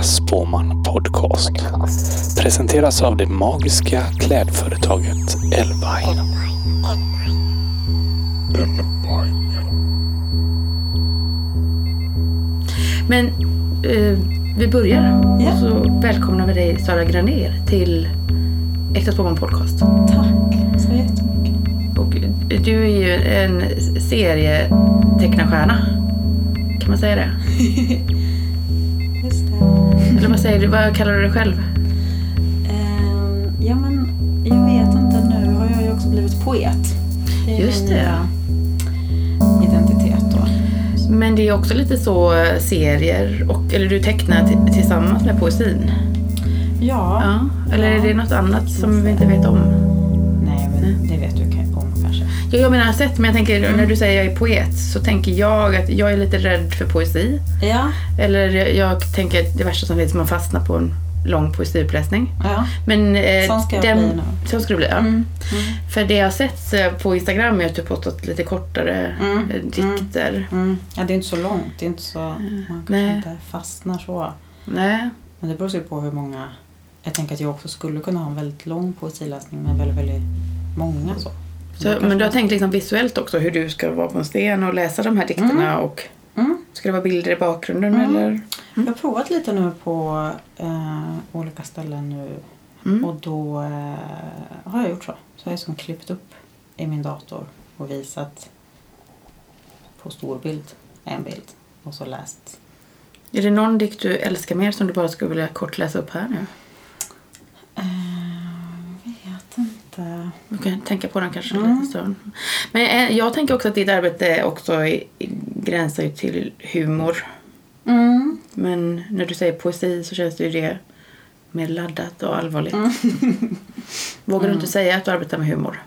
Niklas Spåman Podcast. Presenteras av det magiska klädföretaget Elvine. Men eh, vi börjar. Ja. Så välkomnar vi dig Sara Granér till Äkta Spåman Podcast. Tack så jättemycket. Och eh, du är ju en serietecknarstjärna. Kan man säga det? Eller vad säger du? Vad kallar du dig själv? Ehm, ja men, jag vet inte. Nu har jag ju också blivit poet. Det Just det. nya Identitet då. Men det är också lite så eh, serier, och, eller du tecknar tillsammans med poesin. Ja. Ja. Eller är det något annat som vi inte vet om? Nej men det vet du om kanske. Ja, jag menar sett, men jag tänker när du säger jag är poet så tänker jag att jag är lite rädd för poesi. Ja. Eller jag, tänker det värsta som finns man fastnar på en lång poesiuppläsning. Ja. Men, eh, Sån ska jag bli nu. Så ska du bli, ja. Mm. För det jag har sett eh, på Instagram är att du postat lite kortare Mm. eh, dikter. Mm. Ja det är inte så långt. Det är inte så, man kanske Nej. inte fastnar så. Nej. Men det beror ju på hur många. Jag tänker att jag också skulle kunna ha en väldigt lång poesiläsning med väldigt, väldigt många så. Så, men du har tänkt liksom visuellt också hur du ska vara på en sten och läsa de här dikterna och Mm. ska det vara bilder i bakgrunden Mm. eller? Jag har provat lite nu på eh, olika ställen nu Mm. och då eh, har jag gjort så. Så har jag liksom klippt upp i min dator och visat på storbild en bild och så läst. Är det någon dikt du älskar mer som du bara skulle vilja kort läsa upp här nu? Eh, inte. Du kan tänka på den kanske Mm. liten stund. Men eh, jag tänker också att ditt arbete också i- gränsar ju till humor. Mm. Men när du säger poesi så känns det ju det mer laddat och allvarligt. Mm. Vågar du inte säga att du arbetar med humor?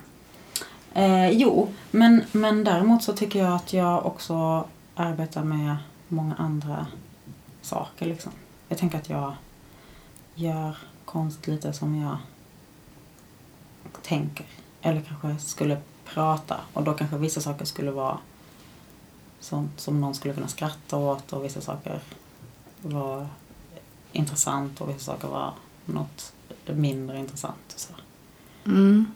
Eh, jo, men, men däremot så tycker jag att jag också arbetar med många andra saker. Liksom. Jag tänker att jag gör konst lite som jag tänker. Eller kanske skulle prata. Och då kanske vissa saker skulle vara sånt som någon skulle kunna skratta åt och vissa saker var intressant och vissa saker var något mindre intressant. Och så. Mm.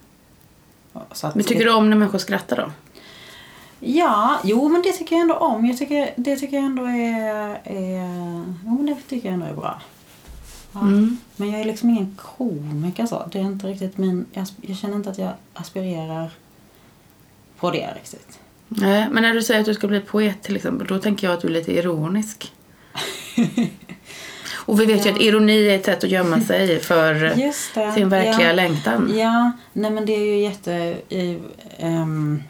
Så att Men tycker du om när människor skrattar då? Ja, jo men det tycker jag ändå om. Jag tycker, det tycker jag ändå är, är... Jo men det tycker jag ändå är bra. Mm. Men jag är liksom ingen komiker så. Det är inte riktigt min... Jag, jag känner inte att jag aspirerar på det riktigt. Nej, men när du säger att du ska bli poet till exempel, då tänker jag att du är lite ironisk. Och vi vet ju att ironi är ett sätt att gömma sig för sin verkliga ja. längtan. Ja, nej men det är ju jätte... i- ehm,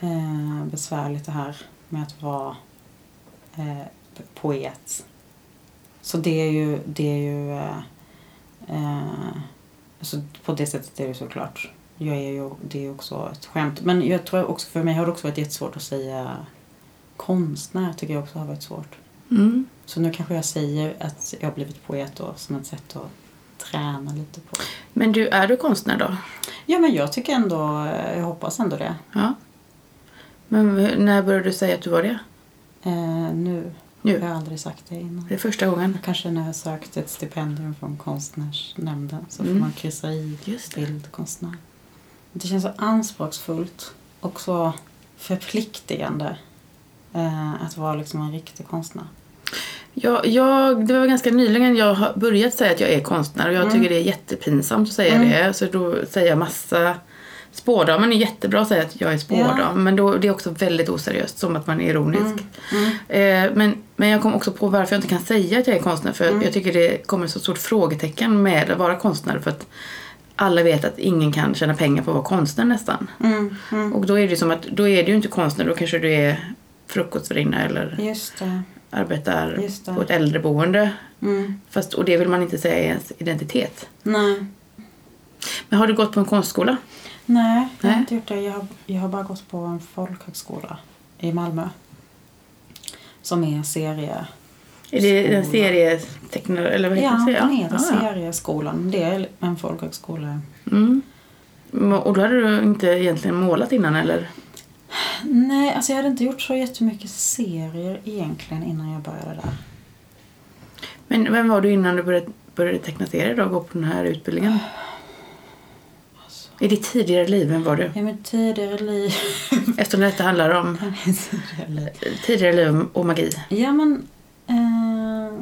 eh, besvärligt det här med att vara eh, poet. Så det är ju... Det är ju eh, eh, så på det sättet är det såklart. Jag är ju, det är också ett skämt. Men jag tror också för mig har det också varit jättesvårt att säga konstnär tycker jag också har varit svårt. Mm. Så nu kanske jag säger att jag har blivit poet då, som ett sätt att träna lite på. Men du, är du konstnär då? Ja, men jag tycker ändå, jag hoppas ändå det. Ja. Men när började du säga att du var det? Eh, nu. Nu? Jag har aldrig sagt det innan. Det är första gången? Kanske när jag sökt ett stipendium från konstnärsnämnden så får Mm. man kryssa i Just det. bildkonstnär. Det känns så anspråksfullt och så förpliktigande eh, att vara liksom en riktig konstnär. Jag, jag, det var ganska nyligen jag har börjat säga att jag är konstnär och jag tycker det är jättepinsamt att säga Mm. det. Så då säger jag massa Spådamen är jättebra att säga att jag är spådam Ja. men då, det är också väldigt oseriöst som att man är ironisk. Mm. Eh, men, men jag kom också på varför jag inte kan säga att jag är konstnär för Mm. jag tycker det kommer så stort frågetecken med att vara konstnär för att alla vet att ingen kan tjäna pengar på att vara konstnär nästan. Mm. Mm. Och då är det som att då är du ju inte konstnär, då kanske du är frukostvärdinna eller Just det. arbetar Just det. på ett äldreboende. Mm. Fast, och det vill man inte säga är ens identitet. Nej. Men har du gått på en konstskola? Nej, jag Nej. har inte gjort det. Jag har, jag har bara gått på en folkhögskola i Malmö. Som är serie... Är det en serietecknare eller vad heter Ja, det? den heter Ah. Serieskolan. Det är en folkhögskola. Mm. Och då hade du inte egentligen målat innan eller? Nej, alltså jag hade inte gjort så jättemycket serier egentligen innan jag började där. Men vem var du innan du började, började teckna serier då och gå på den här utbildningen? I ditt tidigare liv, vem var du? I mitt tidigare liv... Eftersom detta handlar om tidigare liv. tidigare liv och magi. Ja men... Eh,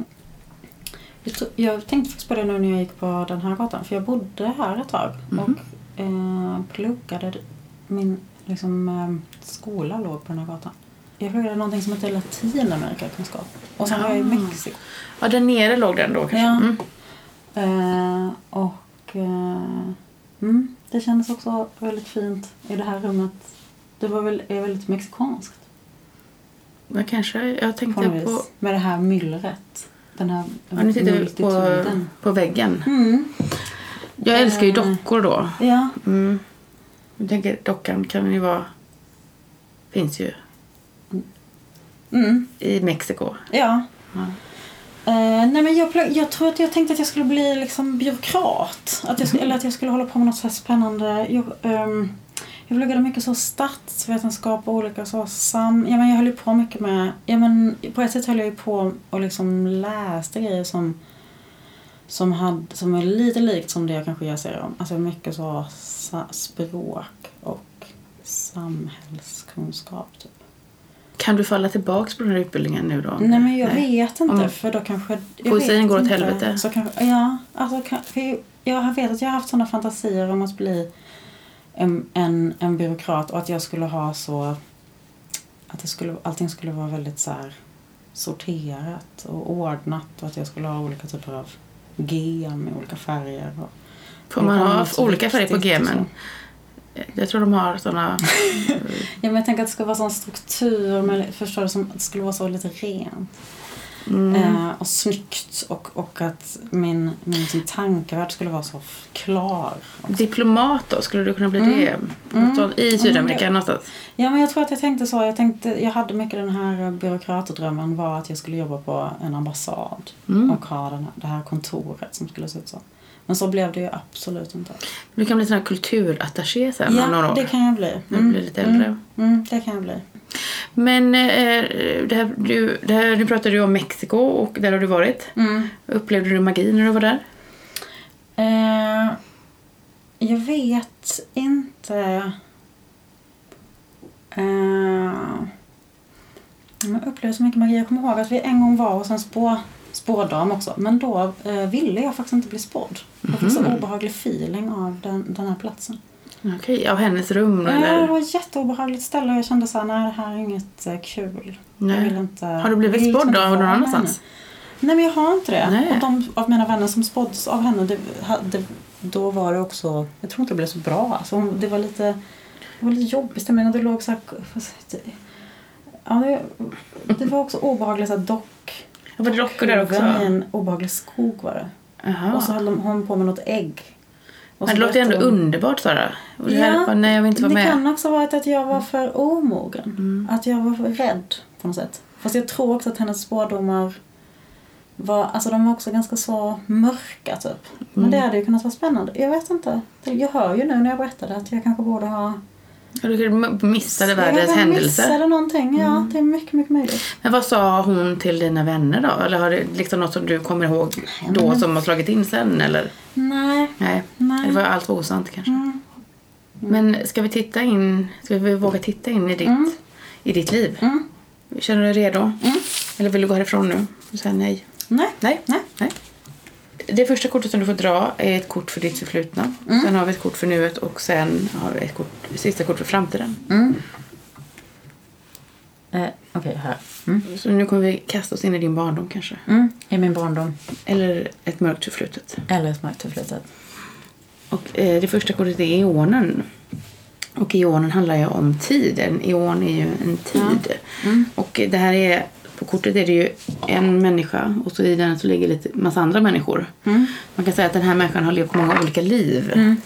jag, tänkte faktiskt på det nu när jag gick på den här gatan. För jag bodde här ett tag. Mhm. Och eh, pluggade... Min liksom, eh, skola låg på den här gatan. Jag pluggade någonting som heter Latinamerikakunskap. Och sen var jag i Ah. Mexiko. Ja, där nere låg den då kanske? Ja. Mm. Eh, och eh, mm, det kändes också väldigt fint i det här rummet. Det var väl, är väldigt mexikanskt Men kanske, jag på tänkte på... vis. Med det här myllret. Den här Ja, nu tittar vi på, på väggen. Mm. Jag älskar ju Eh. dockor då. Ja. Mm. Jag tänker dockan kan ju vara... Finns ju Mm. i Mexiko. Ja. Ja. Eh, nej men jag, jag tror att jag tänkte att jag skulle bli liksom byråkrat. Att jag, sk- Eller att jag skulle hålla på med något så spännande. Jag, ehm, jag pluggade mycket så statsvetenskap och olika så sam... Ja men jag höll ju på mycket med... Ja men på ett sätt höll jag ju på och liksom läste grejer som som, hade, som är lite likt som det jag kanske gör serier om. Alltså mycket så sa, språk och samhällskunskap typ. Kan du falla tillbaks på den här utbildningen nu då? Nej men jag vet inte Om för då kanske... Poesin går åt helvete. Så kanske, ja, alltså kan, jag- jag vet att jag har haft sådana fantasier om att bli en, en, en byråkrat och att jag skulle ha så... Att det skulle, allting skulle vara väldigt så här sorterat och ordnat och att jag skulle ha olika typer av gem i olika färger. Och, Får man ha olika färger på gemen? Jag tror de har såna... Ja men jag tänker att det ska vara sån struktur, men förstår du, som att det skulle vara så lite rent. Mm. Eh, och snyggt och, och att min, min liksom, tankevärld skulle vara så klar. Diplomat då? Skulle du kunna bli Mm. det? Mm. Något I Sydamerika Mm, någonstans? Ja men jag tror att jag tänkte så. Jag, tänkte, jag hade mycket den här byråkratdrömmen var att jag skulle jobba på en ambassad. Mm. Och ha den det här kontoret som skulle se ut så. Men så blev det ju absolut inte. Du kan bli sån här kulturattaché sen om några Ja, år. det kan jag bli. När du blir lite äldre. Mm, mm, det kan jag bli. Men eh, det här, du, det här, nu pratade du om Mexiko och där har du varit. Mm. Upplevde du magi när du var där? Eh, jag vet inte. Eh, jag upplevde så mycket magi. Jag kommer ihåg att vi en gång var hos en spå, spådam också. Men då eh, ville jag faktiskt inte bli spådd. Jag fick så Mhm. obehaglig feeling av den, den här platsen. Okej, av hennes rum Ja, det eller? var ett jätteobehagligt ställe och jag kände så här, nej det här är inget eh, kul. Jag Nej. vill inte, Har du blivit spådd då någon annanstans? Nej men jag har inte det. Nej. Och de av mina vänner som spåddes av henne, det, hade, då var det också, jag tror inte det blev så bra. Alltså, det var lite, det var lite jobbig stämning och det låg så här, vad säger jag, ja, det, det var också obehagligt så här dock. Ja, var det dockor där också? i en obehaglig skog var det. Jaha. Och så höll de- hon på med något ägg. Men det låter ändå berättade hon- underbart Sara. Och det här, Ja, bara, nej, jag vill inte vara det med. kan också vara att jag var för omogen. Mm. Att jag var för rädd på något sätt. Fast jag tror också att hennes spådomar var, alltså de var också ganska så mörka typ. Men Mm. det hade ju kunnat vara spännande. Jag vet inte. Jag hör ju nu när jag berättade att jag kanske borde ha... Du missade jag världens kanske händelse. missade någonting. Ja, Mm. det är mycket, mycket möjligt. Men vad sa hon till dina vänner då? Eller har det liksom något som du kommer ihåg då men- som har slagit in sen? Eller? Nej. Nej, Nej. det var allt var osant kanske. Mm. Men ska vi titta in, ska vi våga titta in i ditt, Mm. i ditt liv? Mm. Känner du dig redo? Mm. Eller vill du gå härifrån nu? Och säga nej? Nej. Nej. Nej. nej. Det första kortet som du får dra är ett kort för ditt förflutna. Mm. Sen har vi ett kort för nuet och sen har vi ett kort, sista kort för framtiden. Mm. Eh, Okej, här. Mm. Så nu kommer vi kasta oss in i din barndom kanske. Mm. I min barndom. Eller ett mörkt förflutet. Eller ett mörkt förflutet. Och eh, det första kortet är eonen. Och eonen handlar ju om tid. En eon är ju en tid. Mm. Och det här är, på kortet är det ju en människa och så i den så ligger lite massa andra människor. Mm. Man kan säga att den här människan har levt många olika liv. Mm.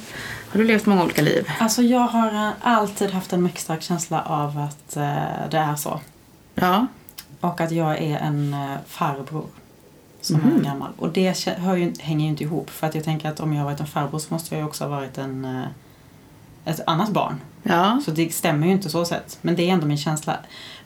Har du levt många olika liv? Alltså jag har eh, alltid haft en mycket stark känsla av att eh, det är så. Ja. Och att jag är en eh, farbror som Mhm. är gammal. Och det hör ju, hänger ju inte ihop. För att jag tänker att om jag har varit en farbror så måste jag ju också ha varit en, ett annat barn. Ja. Så det stämmer ju inte så sett. Men det är ändå min känsla.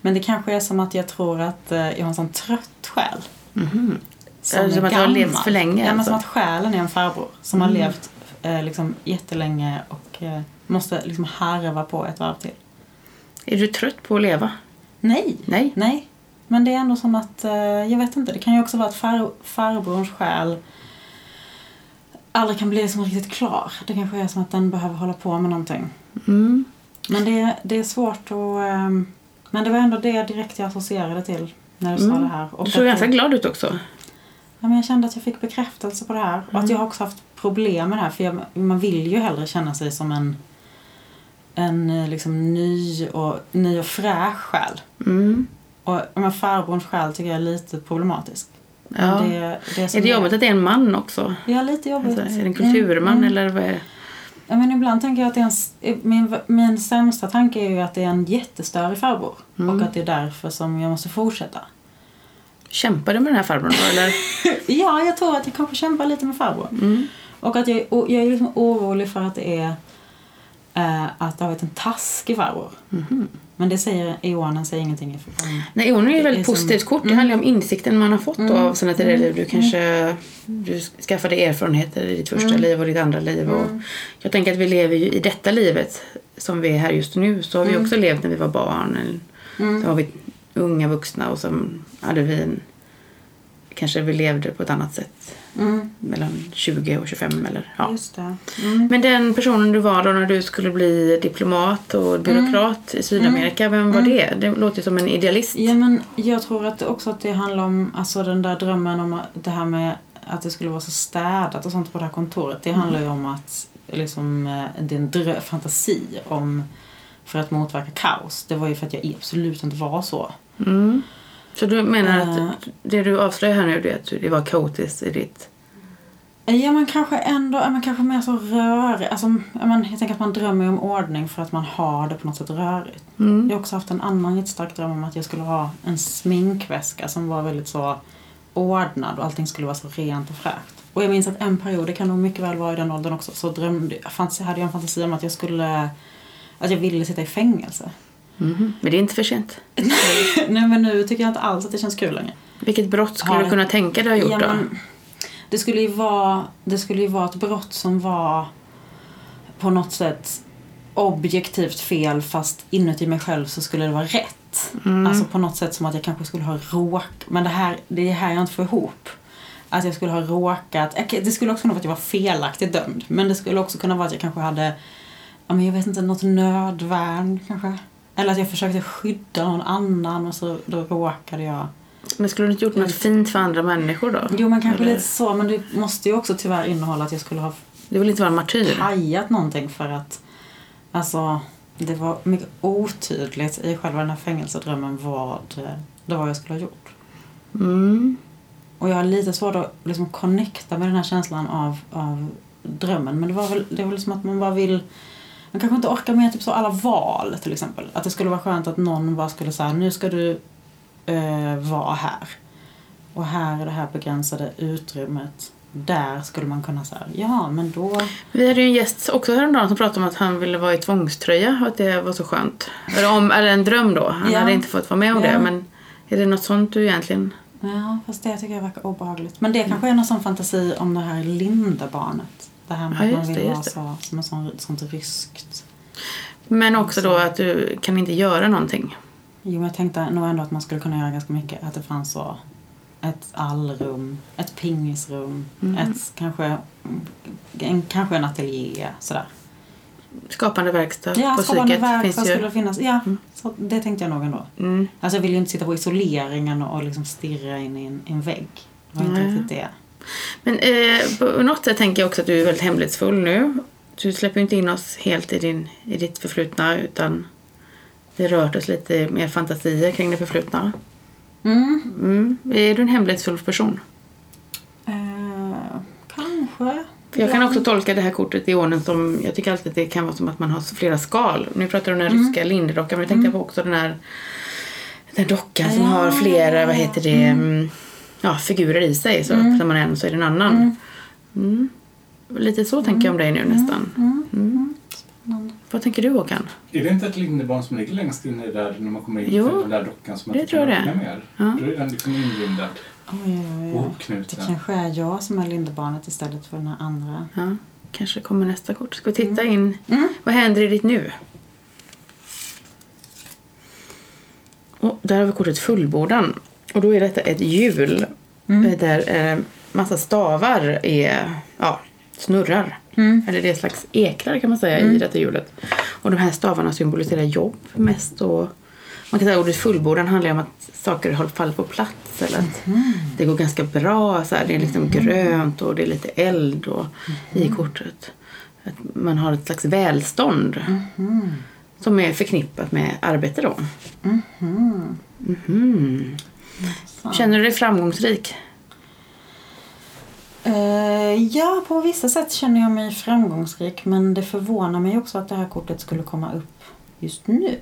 Men det kanske är som att jag tror att eh, jag har en sån trött själ. Mhm. som Ja, som är att gammal. levt för länge, Ja, men alltså. som att själen är en farbror som har levt eh, liksom, jättelänge och eh, måste liksom harva på ett varv till. Är du trött på att leva? Nej, Nej. nej. Men det är ändå som att, eh, jag vet inte, det kan ju också vara att far, farbrorns själ aldrig kan bli liksom riktigt klar. Det kanske är som att den behöver hålla på med någonting. Mm. Men det, det är svårt att... ehm, Men det var ändå det direkt jag associerade till när du sa Mm. det här. Och Du såg ganska glad ut också. Ja, men jag kände att jag fick bekräftelse på det här. Och Mm. att jag har också haft problem med det här. För jag, man vill ju hellre känna sig som en, en eh, liksom ny, och, ny och fräsch själ. Mm. Och men farbrorns själ tycker jag är lite problematisk. Ja. Det, det Är det jobbigt att det är en man också? Ja, lite jobbigt. Alltså, är det en kulturman Mm, mm. eller vad är det? Ja, men ibland tänker jag att det är en, min, min sämsta tanke är ju att det är en jättestörig farbror. Mm. Och att det är därför som jag måste fortsätta. Kämpar du med den här farbrorn då eller? Ja, jag tror att jag kanske kämpar lite med farbror. Mm. Och att jag, är jag är liksom orolig för att det är eh, att det har varit en taskig farbror. Mhm. Men det säger Eonen säger ingenting om. Nej, hon är ju Det är väldigt som- positivt kort. Det Mm. handlar om insikten man har fått Mm. av sina tidigare liv. Du kanske du skaffade erfarenheter i ditt första Mm. liv och ditt andra liv. Och Mm. jag tänker att vi lever ju i detta livet som vi är här just nu. Så har vi Mm. också levt när vi var barn. Eller, Mm. Så var vi unga vuxna och så hade vi en, kanske vi levde på ett annat sätt Mm. mellan 20 och 25 eller ja. Just det. Mm. Men den personen du var då när du skulle bli diplomat och byråkrat i Sydamerika, vem var Mm. det? Det låter ju som en idealist. Ja, men jag tror att också att det handlar om alltså den där drömmen om det här med att det skulle vara så städat och sånt på det här kontoret. Det handlar ju om att liksom, eh, det är en drö- fantasi om för att motverka kaos. Det var ju för att jag absolut inte var så. Så du menar Eh. att det du avslöjar här nu är att det var kaotiskt i ditt... Ja men kanske ändå, ja, men kanske mer så rörig. Alltså, men, jag tänker att man drömmer om ordning för att man har det på något sätt rörigt. Mm. Jag har också haft en annan jättestark dröm om att jag skulle ha en sminkväska som var väldigt så ordnad och allting skulle vara så rent och fräscht. Och jag minns att en period, det kan nog mycket väl vara i den åldern också, så drömde, fantasi, hade jag en fantasi om att jag skulle, att jag ville sitta i fängelse. Mhm. Men det är inte för sent. Nej men nu tycker jag inte alls att det känns kul längre. Vilket brott skulle Har du kunna tänka dig ha gjort Ja, då? men det, skulle ju vara, det skulle ju vara ett brott som var på något sätt objektivt fel fast inuti mig själv så skulle det vara rätt. Mm. Alltså på något sätt som att jag kanske skulle ha råkat, men det här, det är här jag inte får ihop. Att jag skulle ha råkat, det skulle också kunna vara att jag var felaktigt dömd. Men det skulle också kunna vara att jag kanske hade, ja men jag vet inte, något nödvärn kanske. Eller att jag försökte skydda någon annan och så då råkade jag Men skulle du inte gjort något fint för andra människor då? Jo men kanske Eller- lite så men det måste ju också tyvärr innehålla att jag skulle ha Du vill inte vara en martyr? pajat någonting för att alltså det var mycket otydligt i själva den här fängelsedrömmen vad det var jag skulle ha gjort. Mm. Och jag har lite svårt att liksom connecta med den här känslan av, av drömmen men det var väl, det var väl som att man bara vill man kanske inte orkar med typ så alla val till exempel. Att det skulle vara skönt att någon bara skulle säga nu ska du eh, vara här. Och här är det här begränsade utrymmet. Där skulle man kunna säga, ja men då... Vi hade ju en gäst också häromdagen som pratade om att han ville vara i tvångströja och att det var så skönt. Eller, om, eller en dröm då. Han Ja. hade inte fått vara med om Ja. det. Men är det något sånt du egentligen... Ja, fast det tycker jag verkar obehagligt. Men det kanske är någon sån fantasi om det här linda barnet. Det här med Ja, att man just det, vill vara så, som ett sånt, sånt ryskt... Men också då att du kan inte göra någonting. Jo, men jag tänkte nog ändå att man skulle kunna göra ganska mycket. Att det fanns så ett allrum, ett pingisrum, Mm. ett kanske, en, kanske en ateljé sådär. Skapande verkstad Ja, på skapande psyket finns skulle ju. finnas. Ja, Mm. så det tänkte jag nog ändå. Mm. Alltså jag vill ju inte sitta på isoleringen och liksom stirra in i en, en vägg. Det var inte riktigt det. Men eh, på något sätt tänker jag också att du är väldigt hemlighetsfull nu. Du släpper ju inte in oss helt i, din, i ditt förflutna utan vi rört oss lite mer fantasier kring det förflutna. Mm. Mm. Är du en hemlighetsfull person? Eh, kanske. Jag kan också tolka det här kortet i ordningen som, jag tycker alltid att det kan vara som att man har flera skal. Nu pratar du om den Mm. ryska linderdockan men jag tänkte på också den här den dockan som Ja, har flera, vad heter det, mm. Ja, figurer i sig. Så Mm. öppnar man en så är det en annan. Mm. Mm. Lite så tänker jag om dig nu nästan. Mm. Mm. Spännande. Vad tänker du Håkan? Är det inte ett linnebarn som ligger längst inne där när man kommer in Jo, för den där dockan som man det inte tror kan jag öppna det. mer? Ja. Då är den liksom inlindad. Oj, oj, oj. Oh, Knut. Det kanske är jag som är Lindebarnet istället för den här andra. Ja, kanske kommer nästa kort. Ska vi titta in? Mm. Vad händer i ditt nu? Och där har vi kortet fullbordan. Och då är detta ett hjul Mm. eh, där eh, massa stavar är, ja, snurrar. Mm. Eller det är en slags ekrar kan man säga i detta hjulet. Och de här stavarna symboliserar jobb mest. Och man kan säga ordet fullbordan handlar om att saker har fallit på plats. Eller att det går ganska bra. Så här. Det är liksom grönt och det är lite eld och, i kortet. Att man har ett slags välstånd. Som är förknippat med arbete då. Mhm. Känner du dig framgångsrik? Eh, ja, på vissa sätt känner jag mig framgångsrik men det förvånar mig också att det här kortet skulle komma upp just nu.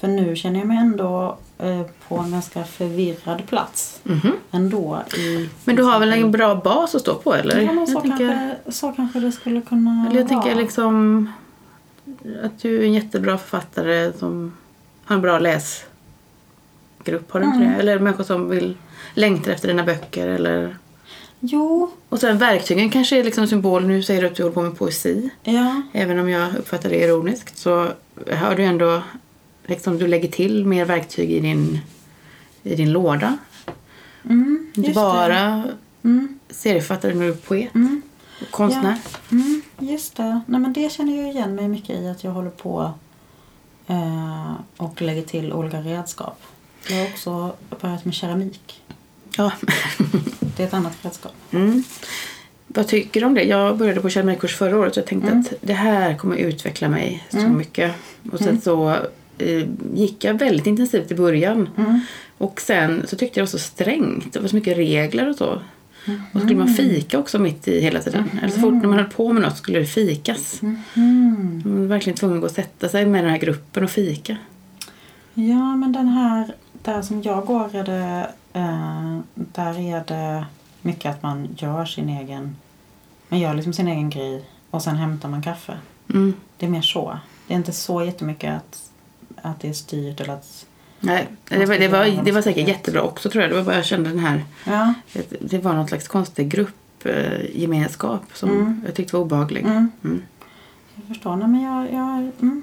För nu känner jag mig ändå eh, på en ganska förvirrad plats. Mhm. Ändå i... Men du har väl en bra bas att stå på eller? Ja, men så, jag tänker, kanske, så kanske det skulle kunna eller jag tänker vara. liksom att du är en jättebra författare som har en bra läsgrupp. Har du inte Mm. det? Eller människor som vill längtar efter dina böcker eller... Jo, Och sen verktygen kanske är liksom symbol. Nu säger du att du håller på med poesi. ja. Även om jag uppfattar det ironiskt så har du ändå liksom du lägger till mer verktyg i din, i din låda. Mm, Inte bara. Mm, serieförfattare, nu är du poet mm, konstnär. mm, just det. Nej, men det känner jag igen mig mycket i att jag håller på eh, och lägger till olika redskap. Jag har också börjat med keramik. Ja. Det är ett annat redskap. Mm. Vad tycker du om det? Jag började på keramikkurs förra året och jag tänkte Mm. att det här kommer utveckla mig så Mm. mycket. Och sen Mm. så eh, gick jag väldigt intensivt i början. Mm. Och sen så tyckte jag det var så strängt. Det var så mycket regler och så. Och så skulle Mm. man fika också mitt i hela tiden. Eller så fort när man höll på med något skulle det fikas. Mm. Man var verkligen tvungen att gå och sätta sig med den här gruppen och fika. Ja, men den här, där som jag går är det, eh, där är det mycket att man gör sin egen, man gör liksom sin egen grej och sen hämtar man kaffe. Mm. Det är mer så. Det är inte så jättemycket att, att det är styrt eller att, Nej, det var, det, var, det var säkert jättebra också tror jag. Det var bara jag kände den här ja. Det, var någon slags konstig gruppgemenskap som Mm. jag tyckte var obehaglig. Mm. Mm. Jag förstår. Nej, men jag, jag mm.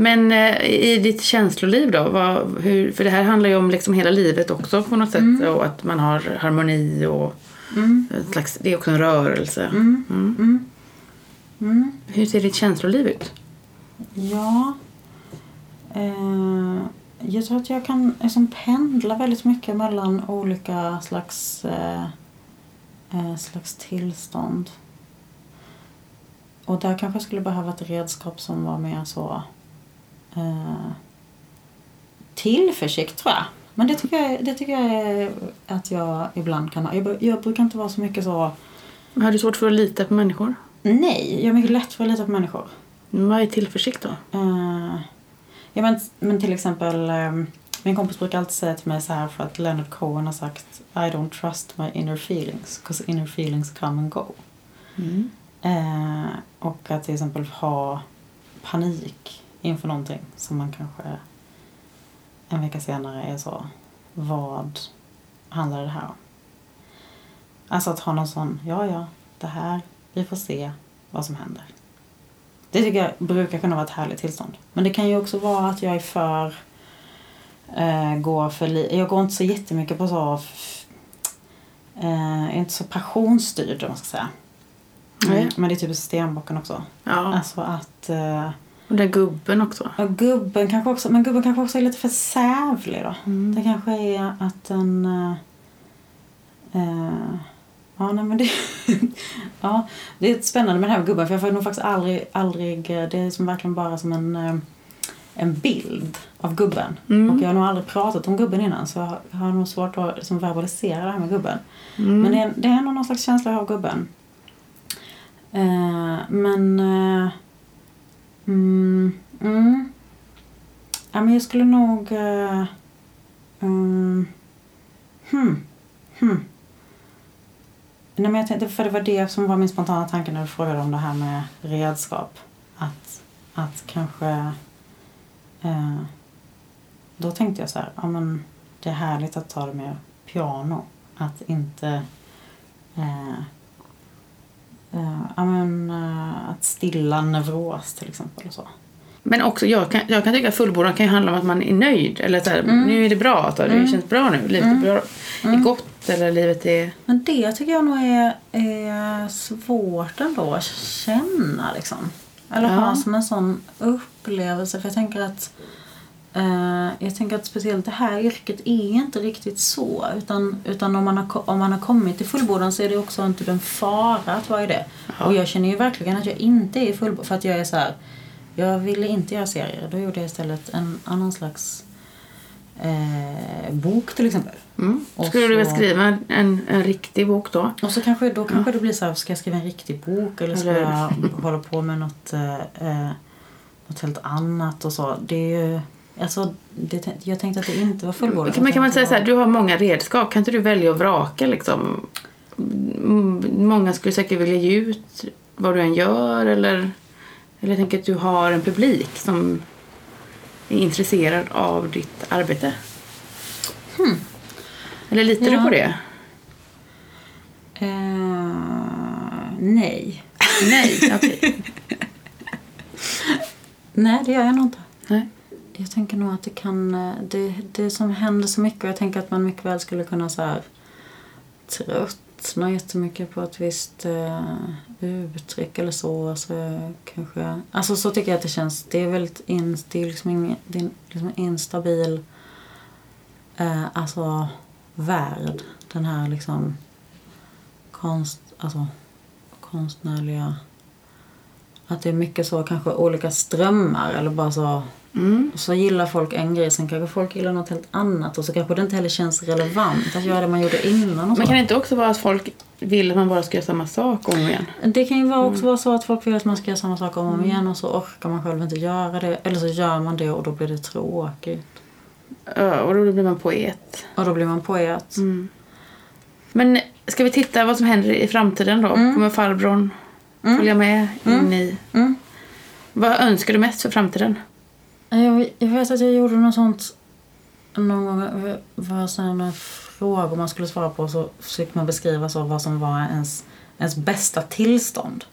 Men eh, i ditt känsloliv då? Vad, hur, för det här handlar ju om liksom hela livet också på något sätt. Mm. Och att man har harmoni och Mm. slags, det är också en rörelse. Mm. Mm. Mm. Mm. Hur ser ditt känsloliv ut? Ja. Eh, jag tror att jag kan liksom pendla väldigt mycket mellan olika slags, eh, eh, slags tillstånd. Och där kanske jag skulle behöva ett redskap som var mer så eh, tillförsikt tror jag. Men det tycker jag, det tycker jag är att jag ibland kan ha. Jag, jag brukar inte vara så mycket så Har du svårt för att lita på människor? Nej, jag är mycket lätt för att lita på människor. Vad är tillförsikt då? Eh, ja, men, men till exempel, eh, min kompis brukar alltid säga till mig så här för att Leonard Cohen har sagt I don't trust my inner feelings, because inner feelings come and go. Mm. Eh, och att till exempel ha panik inför någonting som man kanske en vecka senare är så, vad handlar det här om? Alltså att ha någon sån, ja ja, det här, vi får se vad som händer. Det tycker jag brukar kunna vara ett härligt tillstånd. Men det kan ju också vara att jag är för, eh, går för li- jag går inte så jättemycket på så, eh, är inte så passionsstyrd om man ska säga. Mm, men det är typ stenbocken också. Ja, Alltså att eh, och den gubben också. och gubben kanske också, men gubben kanske också är lite för sävlig då. Mm. Det kanske är att den... eh, ja, nej men det... ja, det är spännande med den här gubben för jag får nog faktiskt aldrig, aldrig... Det är som verkligen bara som en, eh, en bild av gubben. Mm. Och jag har nog aldrig pratat om gubben innan så jag har- nog svårt att liksom, verbalisera det här med gubben. Mm. Men det är, det är nog någon slags känsla av gubben. Eh, men... Eh, mm, mm. Ja, men jag skulle nog... Uh, um, hmm, hmm. Nej, men jag tänkte, för det var det som var min spontana tanke när du frågade om det här med redskap. Att, att kanske... Uh, då tänkte jag så här, ja men det är härligt att ta det med piano. att inte Uh, ja, men, eh, att stilla neuros till exempel. Och så. Men också, jag kan, jag kan tycka att fullbordan kan ju handla om att man är nöjd. Eller så här, nu är det bra, så, det känns bra nu, livet är, bra, är gott eller livet är... Men det tycker jag nog är, är svårt ändå att känna liksom. Eller ha som en sån upplevelse. För jag tänker att eh, jag tänker att speciellt det här yrket är inte riktigt så. Utan, utan om, man har, om man har kommit till fullbordan så är det också en, typ en fara att vara i det. Och jag känner ju verkligen att jag inte är i fullbordan. För att jag är så här. Jag ville inte göra serier. Då gjorde jag istället en annan slags eh, bok till exempel. Mm. Skulle du vilja så- skriva en, en, en riktig bok då? Och så kanske, då kanske det blir så här, ska jag skriva en riktig bok eller ska Eller- jag hålla på med något, eh, eh, något helt annat och så. Det är ju, alltså, det, jag tänkte att det inte var fullbordat. Man, kan man säga så här, du har många redskap, kan inte du välja och vraka liksom? Mm, Många skulle säkert vilja ge ut vad du än gör eller, eller jag tänker att du har en publik som är intresserad av ditt arbete. Eller litar du Hmm. Ja. på det? Eh, nej. Nej, okej. Nej, det gör jag nog inte. Nej. Jag tänker nog att det kan, eh, det, det som händer så mycket och jag tänker att man mycket väl skulle kunna så här tröttna jättemycket på ett visst eh, uttryck eller så. Alltså, kanske, alltså så tycker jag att det känns. Det är väldigt in, det är liksom ingen, det är liksom en instabil eh, alltså värld. Den här liksom konst, alltså konstnärliga att det är mycket så kanske olika strömmar eller bara så Mm. så gillar folk en grej, sen kanske folk gillar något helt annat och så kanske det inte heller känns relevant att göra det man gjorde innan och. Men kan det inte också vara att folk vill att man bara ska göra samma sak om och igen? Det kan ju vara också vara så att folk vill att man ska göra samma sak om och om igen och så orkar man själv inte göra det. Eller så gör man det och då blir det tråkigt. Ja, och då blir man poet. Och då blir man poet. Men ska vi titta vad som händer i framtiden då? Kommer farbrorn följa med in i... Mm. Vad önskar du mest för framtiden? Jag, jag vet att jag gjorde något sånt någon gång. Var sådana frågor man skulle svara på så fick man beskriva så vad som var ens, ens bästa tillstånd.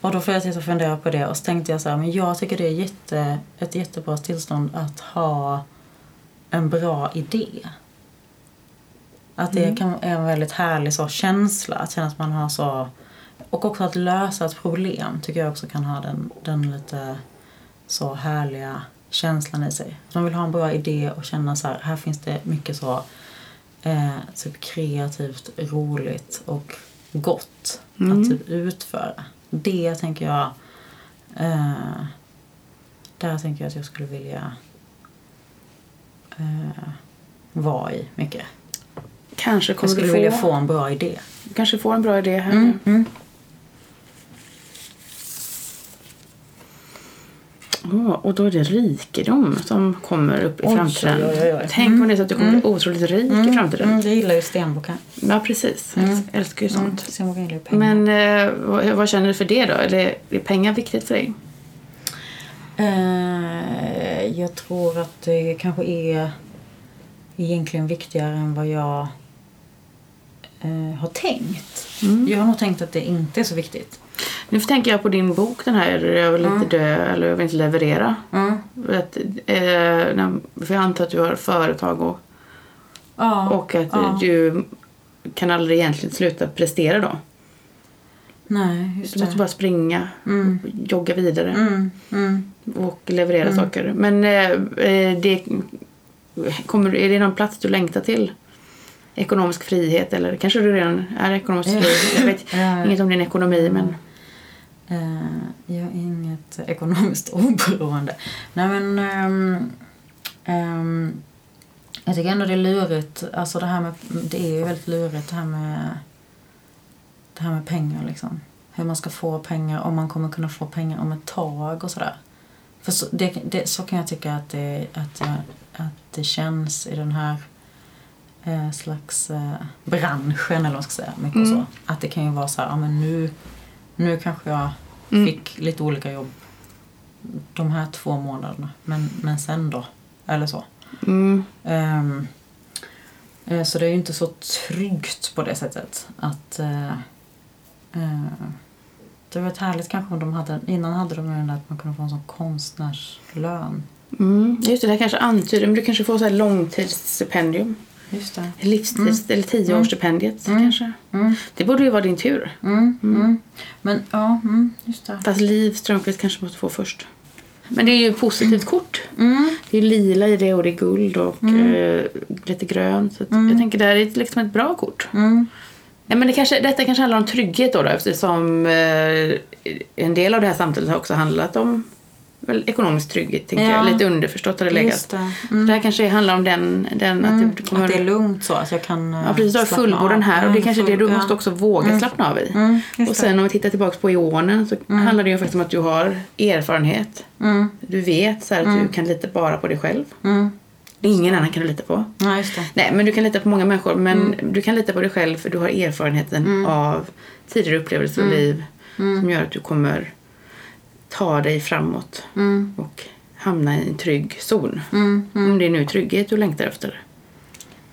Och då får jag sitta och fundera på det och så tänkte jag så här, men jag tycker det är jätte, ett jättebra tillstånd att ha en bra idé. Att det kan är en väldigt härlig så känsla, att känna att man har så... Och också att lösa ett problem tycker jag också kan ha den, den lite så härliga känslan i sig. Man vill ha en bra idé och känna så här, här finns det mycket så eh, typ kreativt, roligt och gott att typ utföra. Det tänker jag, eh, där tänker jag att jag skulle vilja eh, vara i mycket. Kanske Jag kommer skulle du få, vilja få en bra idé. kanske få en bra idé här Mm, nu. mm. Åh, och då är det rikedom som kommer upp i Oj, framtiden. oj, oj, oj. Tänk om det är så att du kommer bli otroligt rik i framtiden. Mm, jag gillar ju stenboken. Ja, precis. Jag älskar ju sånt. Pengar. Men eh, vad, vad känner du för det då? Är, det, är pengar viktigt för dig? Eh, jag tror att det kanske är egentligen viktigare än vad jag eh, har tänkt. Jag har nog tänkt att det inte är så viktigt. Nu tänker jag på din bok, den här Jag vill inte dö eller Jag vill inte leverera. Mm. Att, eh, för jag antar att du har företag och, Ja, och att ja. du kan aldrig egentligen sluta prestera då. Nej, just Du måste det. bara springa, Mm. jogga vidare Mm, mm. och leverera saker. Men eh, eh, det, kommer, är det någon plats du längtar till? Ekonomisk frihet eller kanske du redan är ekonomiskt fri? Jag vet Ja. inget om din ekonomi men jag har inget ekonomiskt oberoende. Nej men... ehm, ehm, jag tycker ändå det är lurigt. Alltså det här med... Det är ju väldigt lurigt det här med... Det här med pengar liksom. Hur man ska få pengar, om man kommer kunna få pengar om ett tag och sådär. För så, det, det, så kan jag tycka att det, att jag, att det känns i den här eh, slags eh, branschen eller vad man ska säga. Mycket Mm. så. Att det kan ju vara så här, ja men nu, nu kanske jag Mm. fick lite olika jobb de här två månaderna. Men, men sen då? Eller så. mm, Eh, Så det är ju inte så tryggt på det sättet. Att, eh, eh, det var ett härligt kanske om de hade, innan hade de ju den där att man kunde få en sån konstnärslön. Mm. Just det, det här kanske antyder, men du kanske får så här långtidsstipendium. Just det. Livstids eller tioårsstipendiet kanske. Mm. Det borde ju vara din tur. Mm, mm. Men ja, mm, just det. Fast Liv Strömquist kanske måste få först. Men det är ju ett positivt kort. Mm. Det är lila i det och det är guld och eh, lite grönt. Så Jag tänker det här är liksom ett bra kort. Mm. Ja, men det kanske, detta kanske handlar om trygghet då, då eftersom eh, en del av det här samtalet har också handlat om väl, ekonomisk trygghet. Tänker Ja. jag. Lite underförstått har det legat. Det. Så det här kanske handlar om den, den att du kommer... Att det är lugnt så att jag kan eh, Ja precis, du har av. här och det är Mm, kanske det du full- måste ja. också våga slappna av i. Mm, och sen om vi tittar tillbaka på ionen så handlar det ju faktiskt om att du har erfarenhet. Mm, Du vet så att du kan lita bara på dig själv. mm. Ingen annan kan du lita på. Ja, det. Nej, men du kan lita på många människor. Men Mm. du kan lita på dig själv för du har erfarenheten av tidigare upplevelser Mm. och liv som gör att du kommer ta dig framåt Mm, och hamna i en trygg zon. mm, mm. Om det är nu trygghet du längtar efter.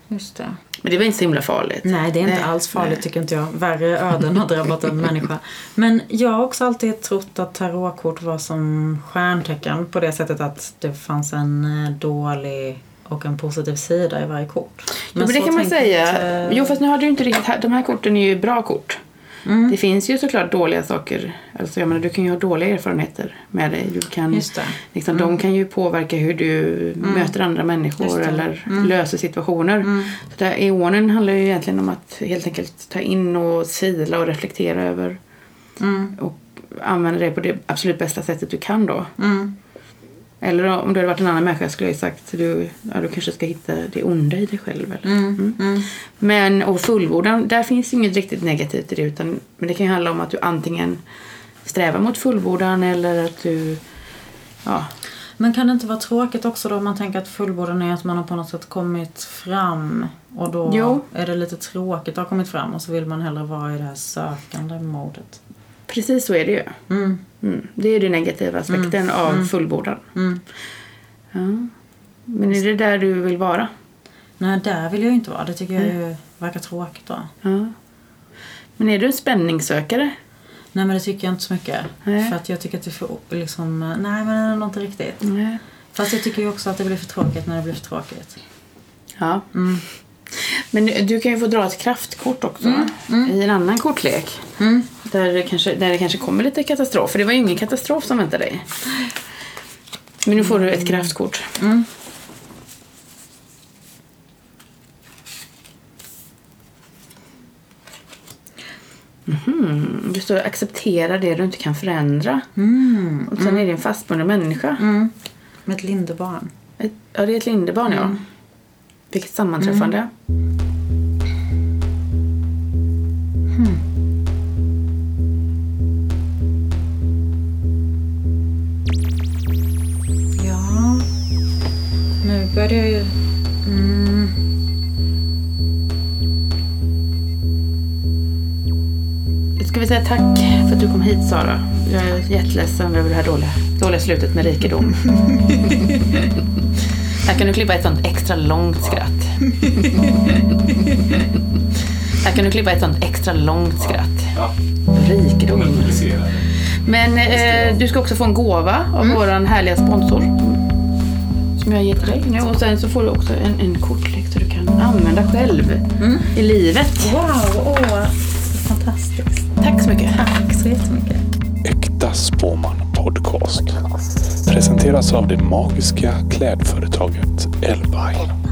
Just det. Men det var inte så himla farligt. Nej, det är inte Nej, alls farligt nej. tycker inte jag. Värre öden har drabbat en människa. Men jag har också alltid trott att tarotkort var som stjärntecken på det sättet att det fanns en eh, dålig och en positiv sida i varje kort. Jo, men det kan man säga. inte- Jo, fast nu har du inte riktigt... De här korten är ju bra kort. Mm. Det finns ju såklart dåliga saker. Alltså, jag menar, du kan ju ha dåliga erfarenheter med dig. Du kan, Just det. liksom, De kan ju påverka hur du möter andra människor eller Mm. löser situationer. Mm. Så där, eonen handlar ju egentligen om att helt enkelt ta in och sila och reflektera över Mm. och använda det på det absolut bästa sättet du kan då. Mm. Eller om du hade varit en annan människa skulle jag sagt du, ja, du kanske ska hitta det onda i dig själv. Eller? Mm. Mm. Men och fullbordan, där finns inget riktigt negativt i det. Utan, men det kan ju handla om att du antingen strävar mot fullbordan eller att du... Ja, Men kan det inte vara tråkigt också då om man tänker att fullbordan är att man har på något sätt kommit fram och då Jo. är det lite tråkigt att ha kommit fram och så vill man hellre vara i det här sökande modet. Precis så är det ju. Mm. Mm. Det är den negativa aspekten av fullbordan. Mm. Ja. Men är det där du vill vara? Nej, där vill jag inte vara. Det tycker jag ju verkar tråkigt då. Ja. Men är du en spänningssökare? Nej, men det tycker jag inte så mycket. Nej. För att jag tycker att det är för liksom, nej men det är nog inte riktigt. Nej. Fast jag tycker ju också att det blir för tråkigt när det blir för tråkigt. Ja. Mm. Men du kan ju få dra ett kraftkort också i en annan kortlek. Mm. Där det, kanske, där det kanske kommer lite katastrof. För det var ju ingen katastrof som väntade dig. Men nu får du ett kraftkort. Mm. Mm. Det står acceptera det du inte kan förändra. Mm. Och sen är det en fastbunden människa. Mm. Med ett lindebarn. Ett, ja, det är ett lindebarn ja. Vilket sammanträffande. Ja. Nu börjar ju... Mm. Ska vi säga tack för att du kom hit Sara. Jag är jätteledsen över det här dåliga, dåliga slutet med rikedom. här kan du klippa ett sånt extra långt skratt. här kan du klippa ett sånt extra långt skratt. Ja, Rikedom. Men eh, du ska också få en gåva av Mm. våran härliga sponsor. Som jag ger till dig nu. Och sen så får du också en, en kortlek så du kan använda själv Mm. i livet. Wow, åh, fantastiskt. Tack så mycket. Tack så jättemycket. Äkta Spåman Podcast. Presenteras av det magiska klädföretaget Elbine.